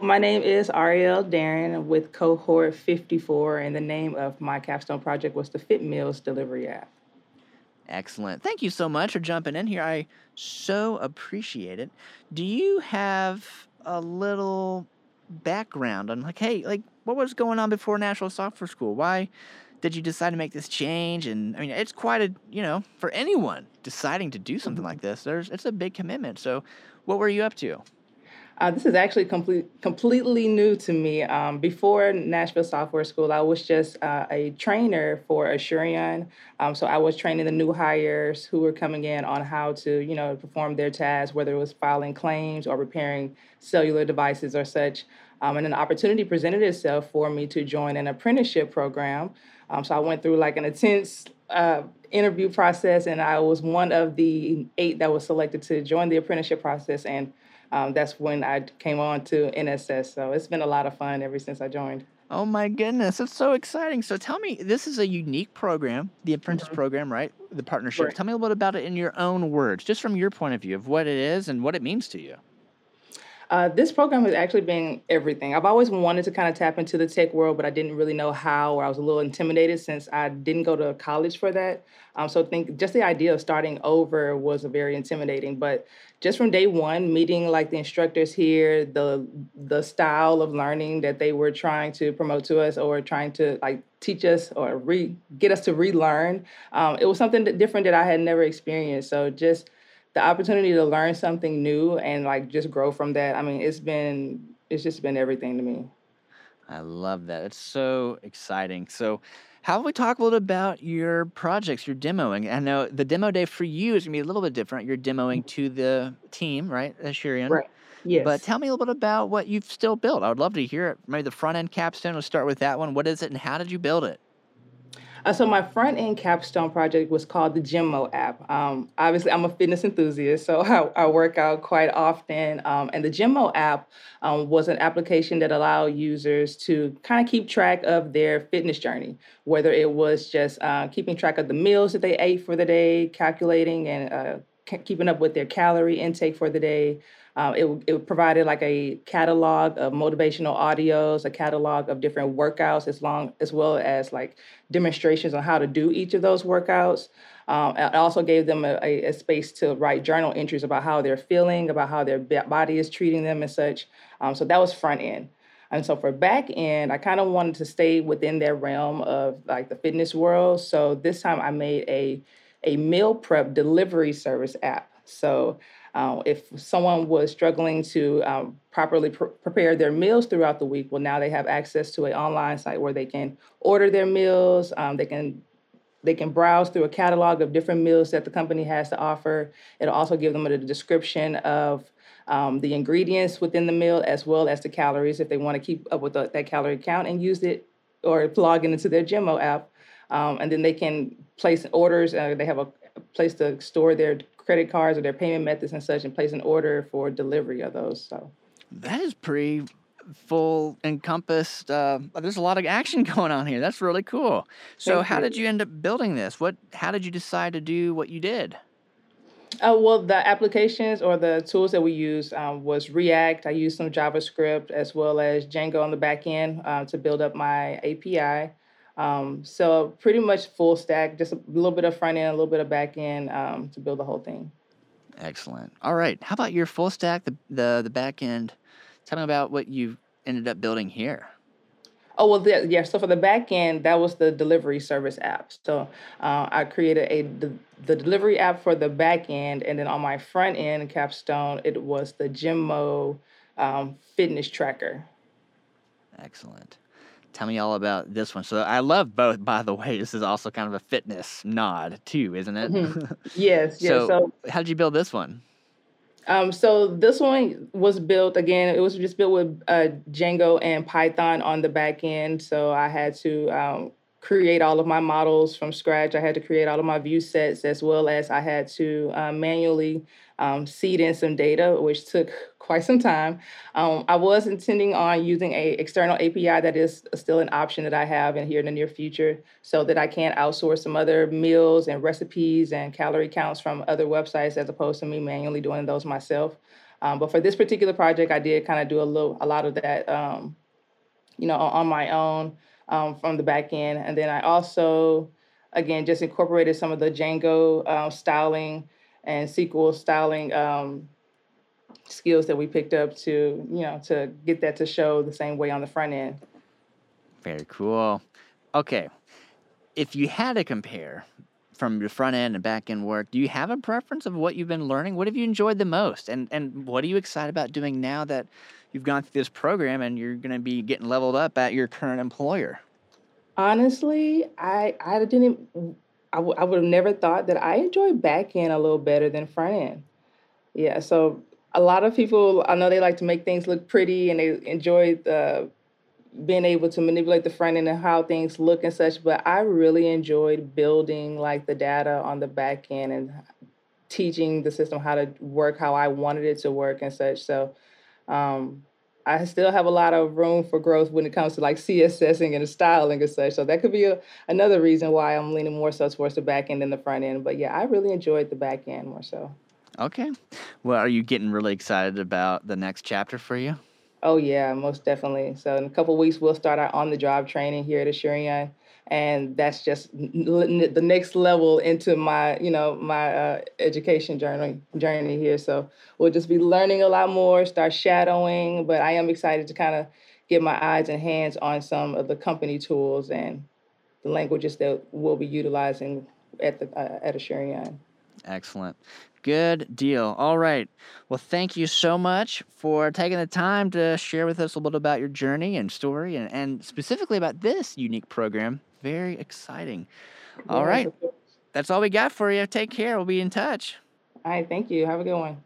My name is Ariel Daron with cohort 54, and the name of my capstone project was the Fit Meals delivery app. Excellent. Thank you so much for jumping in here. I so appreciate it. Do you have a little background on like, hey, like what was going on before Nashville Software School? Why did you decide to make this change? And I mean, it's quite a you know for anyone deciding to do something mm-hmm. like this. There's it's a big commitment. So, what were you up to? Uh, this is actually complete, completely new to me. Um, before Nashville Software School, I was just uh, a trainer for Asurion. Um, so I was training the new hires who were coming in on how to, you know, perform their tasks, whether it was filing claims or repairing cellular devices or such. Um, and an opportunity presented itself for me to join an apprenticeship program. Um, so I went through like an intense uh, interview process, and I was one of the eight that was selected to join the apprenticeship process. And um, that's when I came on to NSS. So it's been a lot of fun ever since I joined. Oh my goodness, it's so exciting. So tell me, this is a unique program, the apprentice mm-hmm. program, right? The partnership. Right. Tell me a little bit about it in your own words, just from your point of view of what it is and what it means to you. Uh, this program has actually been everything. I've always wanted to kind of tap into the tech world, but I didn't really know how, or I was a little intimidated since I didn't go to college for that. Um, so think just the idea of starting over was very intimidating. But just from day one, meeting like the instructors here, the the style of learning that they were trying to promote to us, or trying to like teach us or re get us to relearn, um, it was something that different that I had never experienced. So just the opportunity to learn something new and like just grow from that. I mean, it's been it's just been everything to me. I love that. It's so exciting. So, how about we talk a little about your projects, your demoing? I know the demo day for you is gonna be a little bit different. You're demoing mm-hmm. to the team, right, Asurion? Right. Yes. But tell me a little bit about what you've still built. I would love to hear it. Maybe the front end capstone. We'll start with that one. What is it, and how did you build it? Uh, so my front end capstone project was called the Gymmo app. Um, obviously, I'm a fitness enthusiast, so I, I work out quite often. Um, and the Gymmo app um, was an application that allowed users to kind of keep track of their fitness journey, whether it was just uh, keeping track of the meals that they ate for the day, calculating and uh, keeping up with their calorie intake for the day, um, it, it provided like a catalog of motivational audios, a catalog of different workouts, as long as well as like demonstrations on how to do each of those workouts. Um, it also gave them a, a, space to write journal entries about how they're feeling, about how their body is treating them, and such. Um, so that was front end. And so for back end, I kind of wanted to stay within their realm of like the fitness world. So this time I made a a meal prep delivery service app. So uh, if someone was struggling to um, properly pr- prepare their meals throughout the week, well, now they have access to an online site where they can order their meals. Um, they can they can browse through a catalog of different meals that the company has to offer. It'll also give them a description of um, the ingredients within the meal as well as the calories if they want to keep up with the, that calorie count and use it or log in into their Gymmo app. Um, and then they can place orders. Uh, they have a place to store their credit cards or their payment methods and such and place an order for delivery of those. So that is pretty full encompassed uh, there's a lot of action going on here that's really cool so Thank how you. did you end up building this what how did you decide to do what you did uh, well, the applications or the tools that we used um, was React. I used some JavaScript as well as Django on the back end uh, to build up my API. Um, so pretty much full stack, just a little bit of front end, a little bit of back end um, to build the whole thing. Excellent. All right. How about your full stack, the, the, the back end? Tell me about what you ended up building here. Oh well, the, yeah. So for the back end, that was the delivery service app. So uh, I created a the, the, delivery app for the back end, and then on my front end capstone, it was the Gymmo um, fitness tracker. Excellent. Tell me all about this one. So I love both, by the way. This is also kind of a fitness nod too, isn't it? Mm-hmm. Yes, yes. So, so, how did you build this one? Um, so this one was built again. It was just built with uh, Django and Python on the back end. So I had to um, create all of my models from scratch. I had to create all of my view sets as well as I had to uh, manually um, seed in some data, which took quite some time. Um, I was intending on using a external API that is still an option that I have in here in the near future, so that I can outsource some other meals and recipes and calorie counts from other websites as opposed to me manually doing those myself. Um, but for this particular project, I did kind of do a little, a lot of that, um, you know, on, on my own um, from the back end. And then I also, again, just incorporated some of the Django uh, styling and SQL styling um, skills that we picked up to, you know, to get that to show the same way on the front end. Very cool. Okay. If you had to compare from your front end and back end work, do you have a preference of what you've been learning? What have you enjoyed the most? And and what are you excited about doing now that you've gone through this program and you're going to be getting leveled up at your current employer? Honestly, I I didn't I, w- I would have never thought that I enjoy back end a little better than front end. Yeah, so a lot of people I know they like to make things look pretty and they enjoy the being able to manipulate the front end and how things look and such, but I really enjoyed building like the data on the back end and teaching the system how to work how I wanted it to work and such. So um, I still have a lot of room for growth when it comes to like CSSing and styling and such. So that could be a, another reason why I'm leaning more so towards the back end than the front end. But yeah, I really enjoyed the back end more so. Okay. Well, are you getting really excited about the next chapter for you? Oh yeah, most definitely. So in a couple weeks, we'll start our on the job training here at Asurion, and that's just the next level into my, you know, my uh, education journey journey here. So we'll just be learning a lot more, start shadowing. But I am excited to kind of get my eyes and hands on some of the company tools and the languages that we'll be utilizing at the uh, at Asurion. Excellent. Good deal. All right. Well, thank you so much for taking the time to share with us a little about your journey and story and, and specifically about this unique program. Very exciting. All right. That's all we got for you. Take care. We'll be in touch. All right. Thank you. Have a good one.